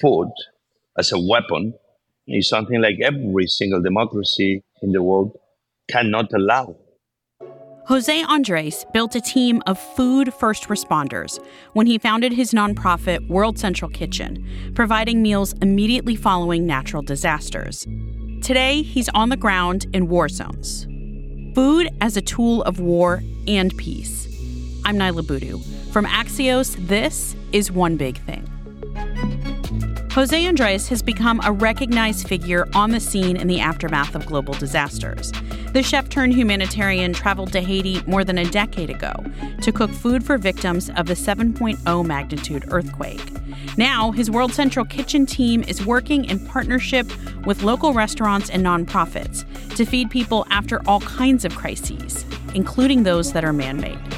food as a weapon is something like every single democracy in the world cannot allow. Jose Andres built a team of food first responders when he founded his nonprofit World Central Kitchen, providing meals immediately following natural disasters. Today, he's on the ground in war zones. Food as a tool of war and peace. I'm Niala Boodhoo. From Axios, this is One Big Thing. Jose Andres has become a recognized figure on the scene in the aftermath of global disasters. The chef turned humanitarian traveled to Haiti more than a decade ago to cook food for victims of the 7.0 magnitude earthquake. Now, his World Central Kitchen team is working in partnership with local restaurants and nonprofits to feed people after all kinds of crises, including those that are man made.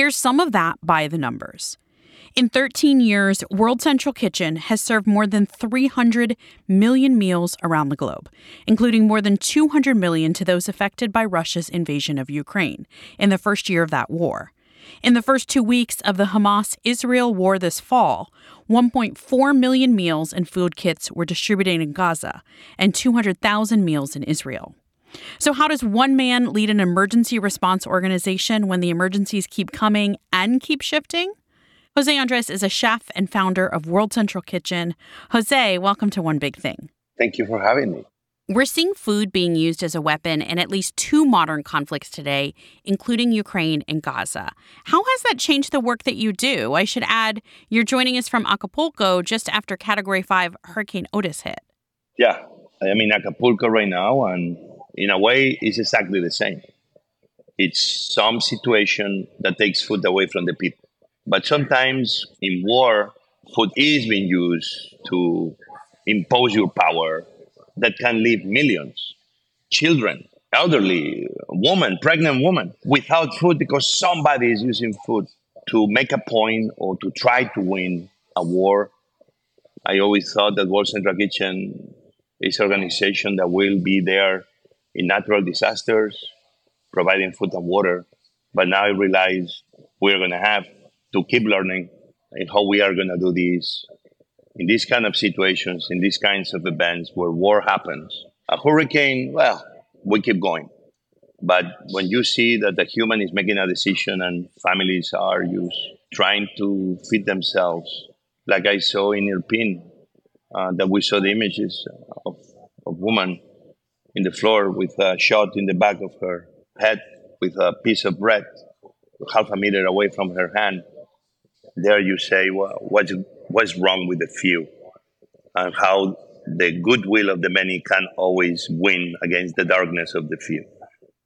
Here's some of that by the numbers. In 13 years, World Central Kitchen has served more than 300 million meals around the globe, including more than 200 million to those affected by Russia's invasion of Ukraine in the first year of that war. In the first two weeks of the Hamas Israel war this fall, 1.4 million meals and food kits were distributed in Gaza and 200,000 meals in Israel. So, how does one man lead an emergency response organization when the emergencies keep coming and keep shifting? Jose Andres is a chef and founder of World Central Kitchen. Jose, welcome to One Big Thing. Thank you for having me. We're seeing food being used as a weapon in at least two modern conflicts today, including Ukraine and Gaza. How has that changed the work that you do? I should add, you're joining us from Acapulco just after Category 5 Hurricane Otis hit. Yeah, I'm in Acapulco right now, and in a way, it's exactly the same. It's some situation that takes food away from the people. But sometimes in war, food is being used to impose your power that can leave millions, children, elderly, women, pregnant women, without food because somebody is using food to make a point or to try to win a war. I always thought that World Central Kitchen is an organization that will be there in natural disasters, providing food and water. But now I realize we're going to have to keep learning in how we are going to do this in these kind of situations, in these kinds of events where war happens. A hurricane, well, we keep going. But when you see that the human is making a decision and families are used, trying to feed themselves, like I saw in Irpin, uh, that we saw the images of, of woman in the floor with a shot in the back of her head with a piece of bread half a meter away from her hand. There you say, well, what's, what's wrong with the few? And how the goodwill of the many can always win against the darkness of the few.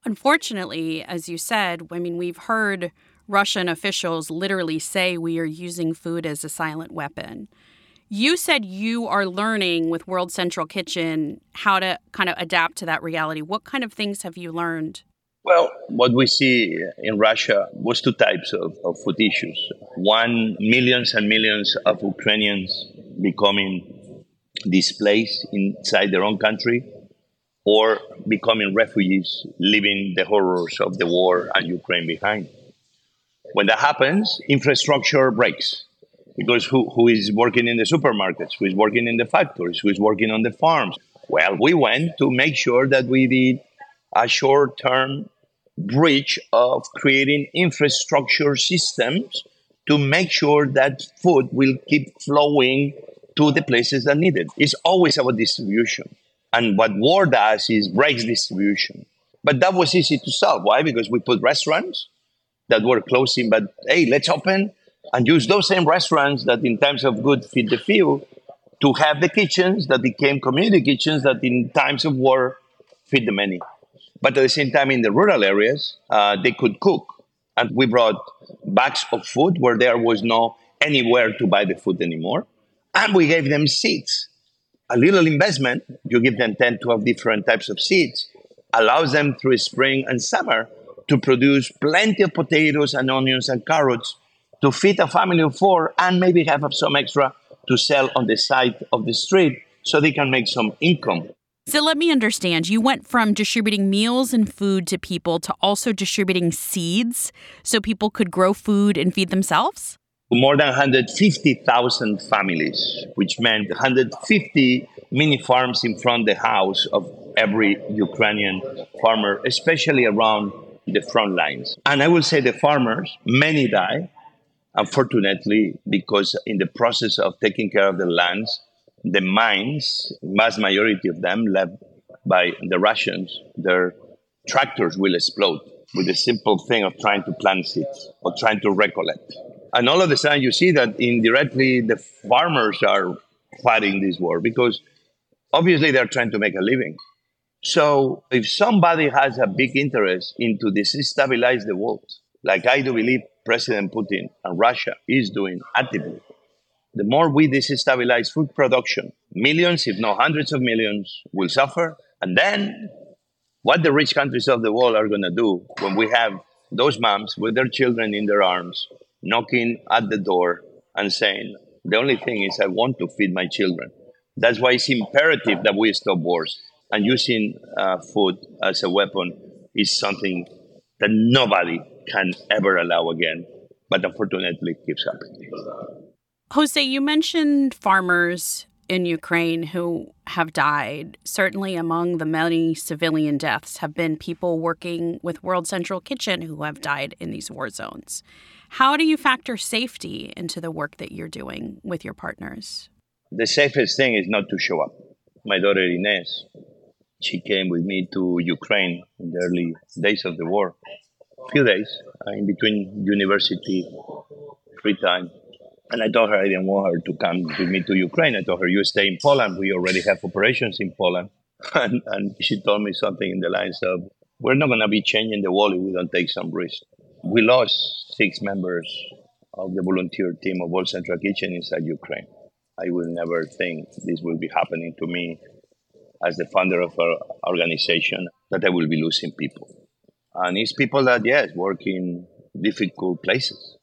Unfortunately, as you said, I mean, we've heard Russian officials literally say we are using food as a silent weapon. You said you are learning with World Central Kitchen how to kind of adapt to that reality. What kind of things have you learned? Well, what we see in Russia was two types of, of food issues. One, millions and millions of Ukrainians becoming displaced inside their own country or becoming refugees, leaving the horrors of the war and Ukraine behind. When that happens, infrastructure breaks because who, who is working in the supermarkets, who is working in the factories, who is working on the farms? Well, we went to make sure that we did a short term bridge of creating infrastructure systems to make sure that food will keep flowing to the places that need it. It's always about distribution. And what war does is breaks distribution. But that was easy to solve. Why? Because we put restaurants that were closing, but hey, let's open and use those same restaurants that in times of good feed the few to have the kitchens that became community kitchens that in times of war feed the many. But at the same time, in the rural areas, uh, they could cook. And we brought bags of food where there was no anywhere to buy the food anymore. And we gave them seeds. A little investment, you give them 10, 12 different types of seeds, allows them through spring and summer to produce plenty of potatoes and onions and carrots to feed a family of four and maybe have some extra to sell on the side of the street so they can make some income. So let me understand. You went from distributing meals and food to people to also distributing seeds so people could grow food and feed themselves? More than 150,000 families, which meant 150 mini farms in front of the house of every Ukrainian farmer, especially around the front lines. And I will say the farmers, many die, unfortunately, because in the process of taking care of the lands, the mines, mass majority of them left by the Russians, their tractors will explode with the simple thing of trying to plant seeds or trying to recollect. And all of a sudden, you see that indirectly the farmers are fighting this war because obviously they're trying to make a living. So if somebody has a big interest into destabilize the world, like I do believe President Putin and Russia is doing actively, the more we destabilize food production, millions, if not hundreds of millions, will suffer. And then what the rich countries of the world are going to do when we have those moms with their children in their arms knocking at the door and saying, the only thing is I want to feed my children. That's why it's imperative that we stop wars. And using uh, food as a weapon is something that nobody can ever allow again. But unfortunately, it keeps happening. Jose, you mentioned farmers in Ukraine who have died. Certainly, among the many civilian deaths have been people working with World Central Kitchen who have died in these war zones. How do you factor safety into the work that you're doing with your partners? The safest thing is not to show up. My daughter Ines, she came with me to Ukraine in the early days of the war. Few days uh, in between university, free time. And I told her I didn't want her to come with me to Ukraine. I told her, you stay in Poland. We already have operations in Poland. And, and she told me something in the lines of, we're not going to be changing the world if we don't take some risk. We lost six members of the volunteer team of World Central Kitchen inside Ukraine. I will never think this will be happening to me as the founder of our organization, that I will be losing people. And it's people that, yes, work in difficult places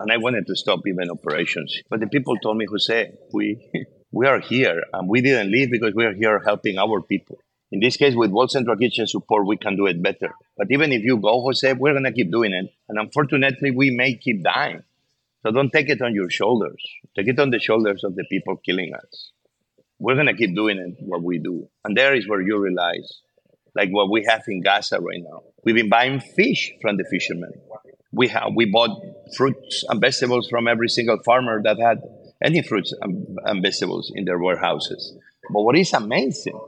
and I wanted to stop even operations. But the people told me, Jose, we, we are here and we didn't leave because we are here helping our people. In this case, with World Central Kitchen support, we can do it better. But even if you go, Jose, we're going to keep doing it. And unfortunately, we may keep dying. So don't take it on your shoulders. Take it on the shoulders of the people killing us. We're going to keep doing it, what we do. And there is where you realize, like what we have in Gaza right now. We've been buying fish from the fishermen we have we bought fruits and vegetables from every single farmer that had any fruits and, and vegetables in their warehouses. But what is amazing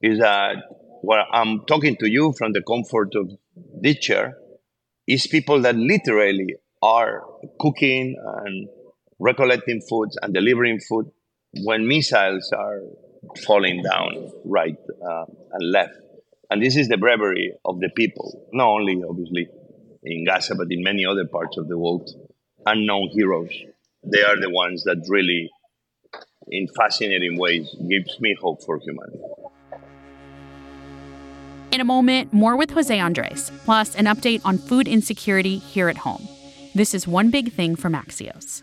is that what I'm talking to you from the comfort of this chair is people that literally are cooking and recollecting foods and delivering food when missiles are falling down right uh, and left. And this is the bravery of the people, not only obviously in Gaza, but in many other parts of the world, unknown heroes. They are the ones that really, in fascinating ways, gives me hope for humanity. In a moment, more with Jose Andres, plus an update on food insecurity here at home. This is one big thing from Axios.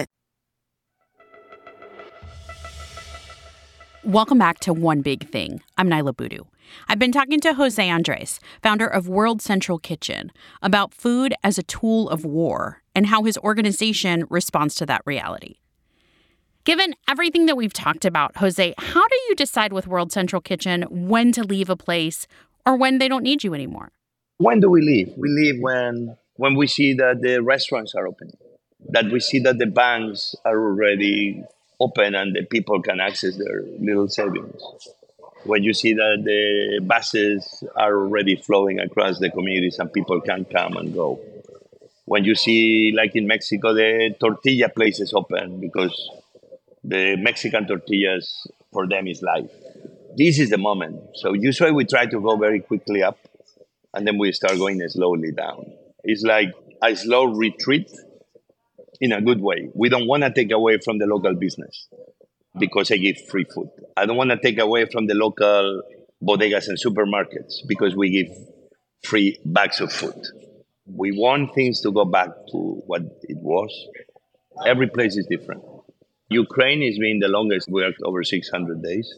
Welcome back to One Big Thing. I'm Niala Boodhoo. I've been talking to Jose Andres, founder of World Central Kitchen, about food as a tool of war and how his organization responds to that reality. Given everything that we've talked about, Jose, how do you decide with World Central Kitchen when to leave a place or when they don't need you anymore? When do we leave? We leave when when we see that the restaurants are open, that we see that the banks are already open and the people can access their little savings. When you see that the buses are already flowing across the communities and people can come and go. When you see, like in Mexico, the tortilla places open because the Mexican tortillas for them is life. This is the moment. So usually we try to go very quickly up and then we start going slowly down. It's like a slow retreat in a good way. We don't want to take away from the local business because I give free food. I don't want to take away from the local bodegas and supermarkets because we give free bags of food. We want things to go back to what it was. Every place is different. Ukraine has been the longest worked over 600 days.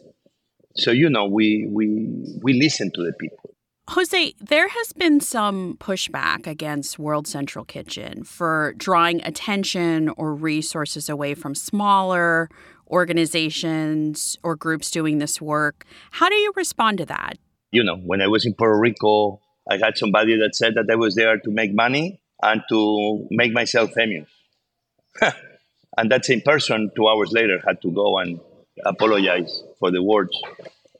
So, you know, we, we, we listen to the people. Jose, there has been some pushback against World Central Kitchen for drawing attention or resources away from smaller organizations or groups doing this work. How do you respond to that? You know, when I was in Puerto Rico, I had somebody that said that I was there to make money and to make myself famous. and that same person, two hours later, had to go and apologize for the words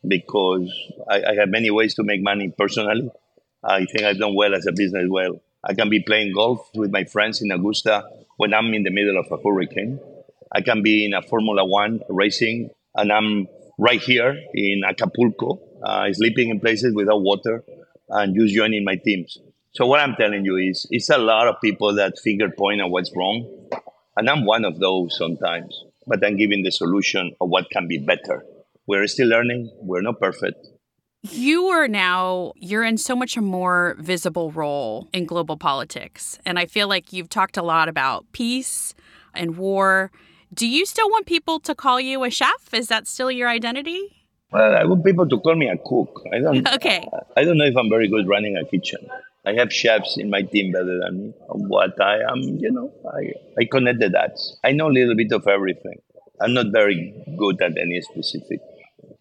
because I, I, have many ways to make money personally. I think I've done well as a business well. I can be playing golf with my friends in Augusta when I'm in the middle of a hurricane. I can be in a Formula One racing and I'm right here in Acapulco, uh, sleeping in places without water and just joining my teams. So what I'm telling you is, it's a lot of people that finger point at what's wrong, and I'm one of those sometimes. But I'm giving the solution of what can be better we're still learning. We're not perfect. You are now, you're in so much a more visible role in global politics. And I feel like you've talked a lot about peace and war. Do you still want people to call you a chef? Is that still your identity? Well, I want people to call me a cook. I don't. okay. Uh, I don't know if I'm very good running a kitchen. I have chefs in my team better than me. What I am, you know, I, I connect the dots. I know a little bit of everything. I'm not very good at any specific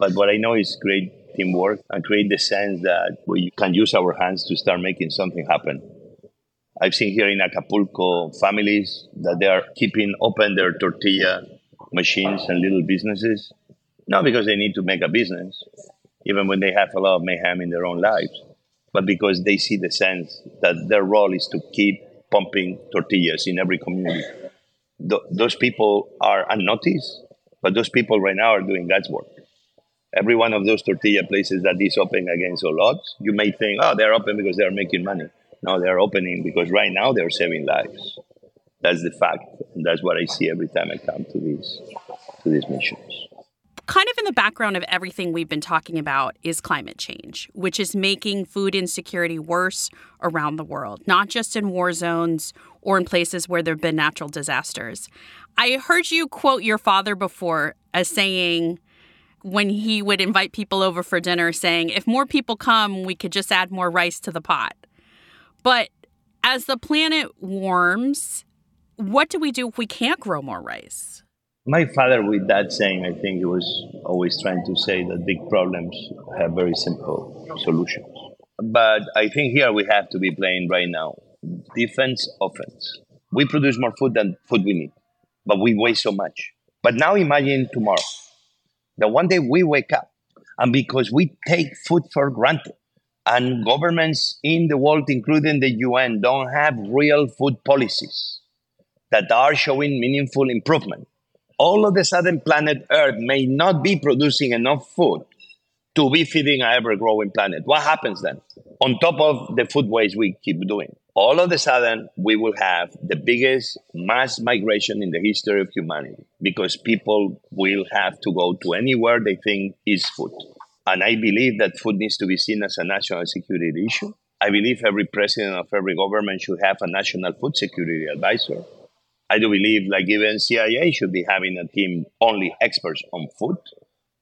but what I know is great teamwork and create the sense that we can use our hands to start making something happen. I've seen here in Acapulco families that they are keeping open their tortilla machines and little businesses, not because they need to make a business, even when they have a lot of mayhem in their own lives, but because they see the sense that their role is to keep pumping tortillas in every community. Th- those people are unnoticed, but those people right now are doing God's work every one of those tortilla places that is open against all odds, you may think, oh, they're open because they're making money. No, they're opening because right now they're saving lives. That's the fact. And that's what I see every time I come to these to these missions. Kind of in the background of everything we've been talking about is climate change, which is making food insecurity worse around the world, not just in war zones or in places where there have been natural disasters. I heard you quote your father before as saying, when he would invite people over for dinner saying, if more people come, we could just add more rice to the pot. But as the planet warms, what do we do if we can't grow more rice? My father, with that saying, I think he was always trying to say that big problems have very simple solutions. But I think here we have to be playing right now defense, offense. We produce more food than food we need, but we waste so much. But now imagine tomorrow that one day we wake up and because we take food for granted and governments in the world, including the UN, don't have real food policies that are showing meaningful improvement, all of a sudden planet Earth may not be producing enough food to be feeding an ever growing planet. What happens then? On top of the food waste we keep doing, all of a sudden we will have the biggest mass migration in the history of humanity because people will have to go to anywhere they think is food. And I believe that food needs to be seen as a national security issue. I believe every president of every government should have a national food security advisor. I do believe, like even CIA should be having a team only experts on food.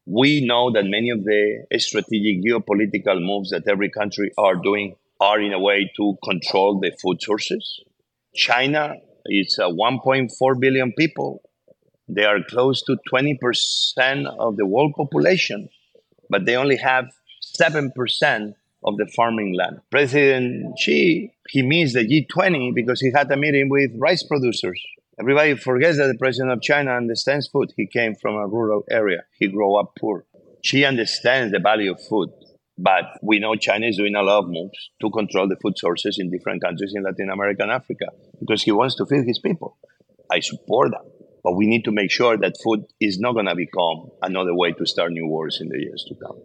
We know that many of the strategic geopolitical moves that every country are doing are in a way to control the food sources. China is uh, 1.4 billion people. They are close to 20% of the world population, but they only have 7% of the farming land. President Xi, he missed the G20 because he had a meeting with rice producers. Everybody forgets that the president of China understands food. He came from a rural area. He grew up poor. Xi understands the value of food. But we know China is doing a lot of moves to control the food sources in different countries in Latin America and Africa because he wants to feed his people. I support that. But we need to make sure that food is not going to become another way to start new wars in the years to come.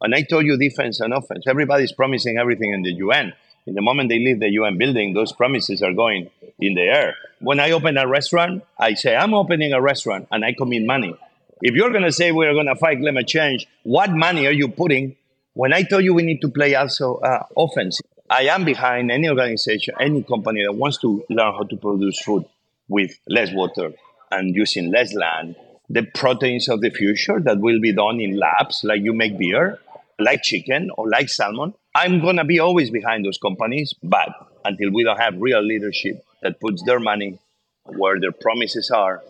And I told you defense and offense. Everybody's promising everything in the UN. In the moment they leave the UN building, those promises are going in the air. When I open a restaurant, I say, I'm opening a restaurant and I commit money. If you're going to say we're going to fight climate change, what money are you putting? When I tell you we need to play also uh, offense, I am behind any organization, any company that wants to learn how to produce food with less water and using less land. The proteins of the future that will be done in labs, like you make beer, like chicken or like salmon. I'm going to be always behind those companies, but until we don't have real leadership that puts their money where their promises are,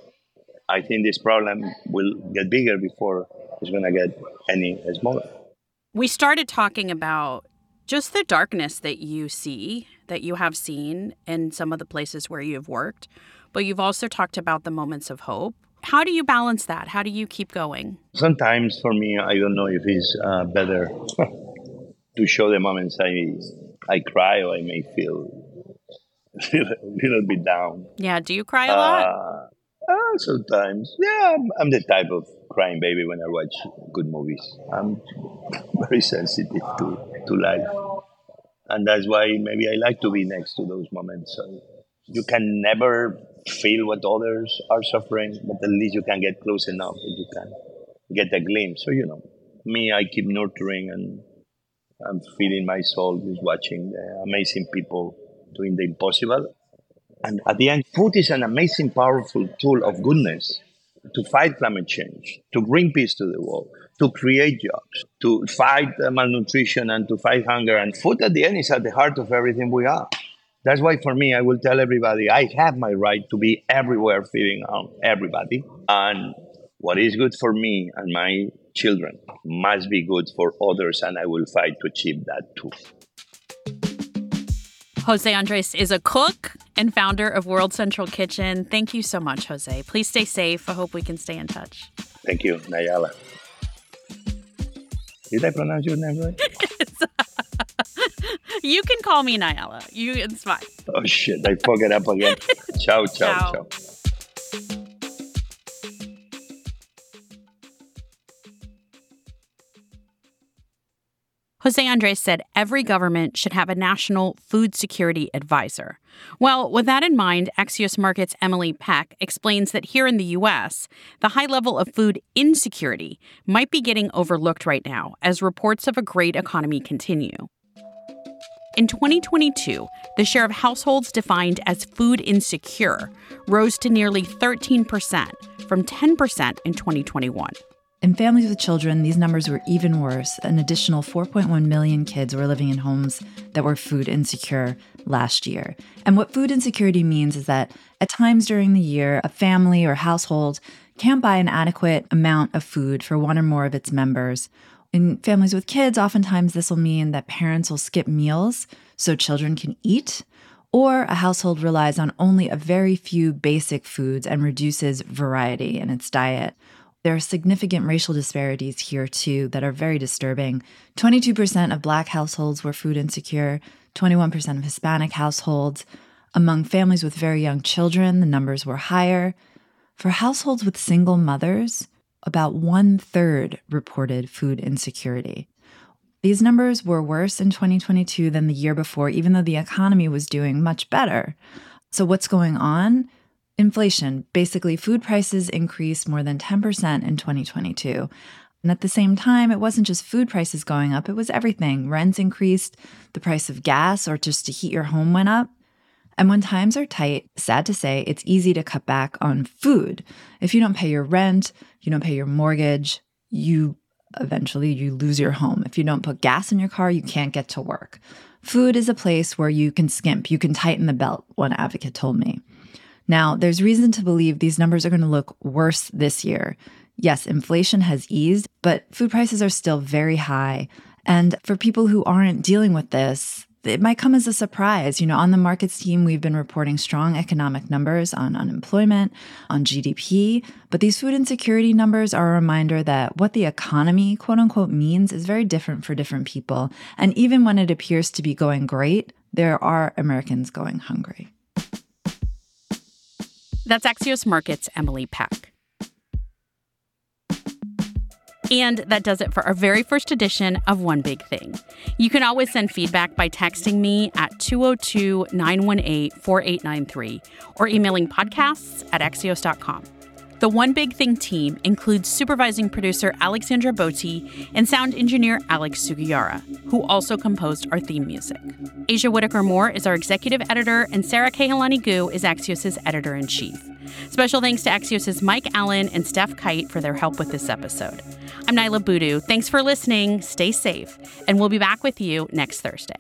I think this problem will get bigger before it's going to get any smaller. We started talking about just the darkness that you see, that you have seen in some of the places where you've worked, but you've also talked about the moments of hope. How do you balance that? How do you keep going? Sometimes for me, I don't know if it's uh, better to show the moments I I cry or I may feel a little bit down. Yeah, do you cry a lot? Uh, uh, sometimes, yeah, I'm, I'm, the type of crying baby when I watch good movies. I'm very sensitive to, to life. And that's why maybe I like to be next to those moments. So you can never feel what others are suffering, but at least you can get close enough that you can get a glimpse. So, you know, me, I keep nurturing and I'm feeding my soul just watching the amazing people doing the impossible. And at the end, food is an amazing, powerful tool of goodness to fight climate change, to bring peace to the world, to create jobs, to fight uh, malnutrition and to fight hunger. And food at the end is at the heart of everything we are. That's why for me, I will tell everybody I have my right to be everywhere feeding on everybody. And what is good for me and my children must be good for others, and I will fight to achieve that too. Jose Andres is a cook and founder of World Central Kitchen. Thank you so much, Jose. Please stay safe. I hope we can stay in touch. Thank you, Nayala. Did I pronounce your name right? you can call me Nayala. You, it's fine. Oh shit! I fuck it up again. ciao, ciao, ciao. ciao. Jose Andres said every government should have a national food security advisor. Well, with that in mind, Axios Markets' Emily Peck explains that here in the U.S., the high level of food insecurity might be getting overlooked right now as reports of a great economy continue. In 2022, the share of households defined as food insecure rose to nearly 13% from 10% in 2021. In families with children, these numbers were even worse. An additional 4.1 million kids were living in homes that were food insecure last year. And what food insecurity means is that at times during the year, a family or household can't buy an adequate amount of food for one or more of its members. In families with kids, oftentimes this will mean that parents will skip meals so children can eat, or a household relies on only a very few basic foods and reduces variety in its diet. There are significant racial disparities here, too, that are very disturbing. 22% of Black households were food insecure, 21% of Hispanic households. Among families with very young children, the numbers were higher. For households with single mothers, about one third reported food insecurity. These numbers were worse in 2022 than the year before, even though the economy was doing much better. So, what's going on? Inflation, basically, food prices increased more than 10% in 2022. And at the same time, it wasn't just food prices going up, it was everything. Rents increased, the price of gas or just to heat your home went up. And when times are tight, sad to say, it's easy to cut back on food. If you don't pay your rent, you don't pay your mortgage, you eventually you lose your home. If you don't put gas in your car, you can't get to work. Food is a place where you can skimp, you can tighten the belt, one advocate told me. Now, there's reason to believe these numbers are going to look worse this year. Yes, inflation has eased, but food prices are still very high. And for people who aren't dealing with this, it might come as a surprise. You know, on the markets team, we've been reporting strong economic numbers on unemployment, on GDP, but these food insecurity numbers are a reminder that what the economy, quote unquote, means is very different for different people. And even when it appears to be going great, there are Americans going hungry. That's Axios Markets' Emily Peck. And that does it for our very first edition of One Big Thing. You can always send feedback by texting me at 202 918 4893 or emailing podcasts at axios.com. The One Big Thing team includes supervising producer Alexandra Botti and sound engineer Alex Sugiura, who also composed our theme music. Aja Whitaker Moore is our executive editor, and Sara Kehaulani Goo is Axios' editor in chief. Special thanks to Axios' Mike Allen and Steph Kite for their help with this episode. I'm Niala Boodhoo. Thanks for listening. Stay safe, and we'll be back with you next Thursday.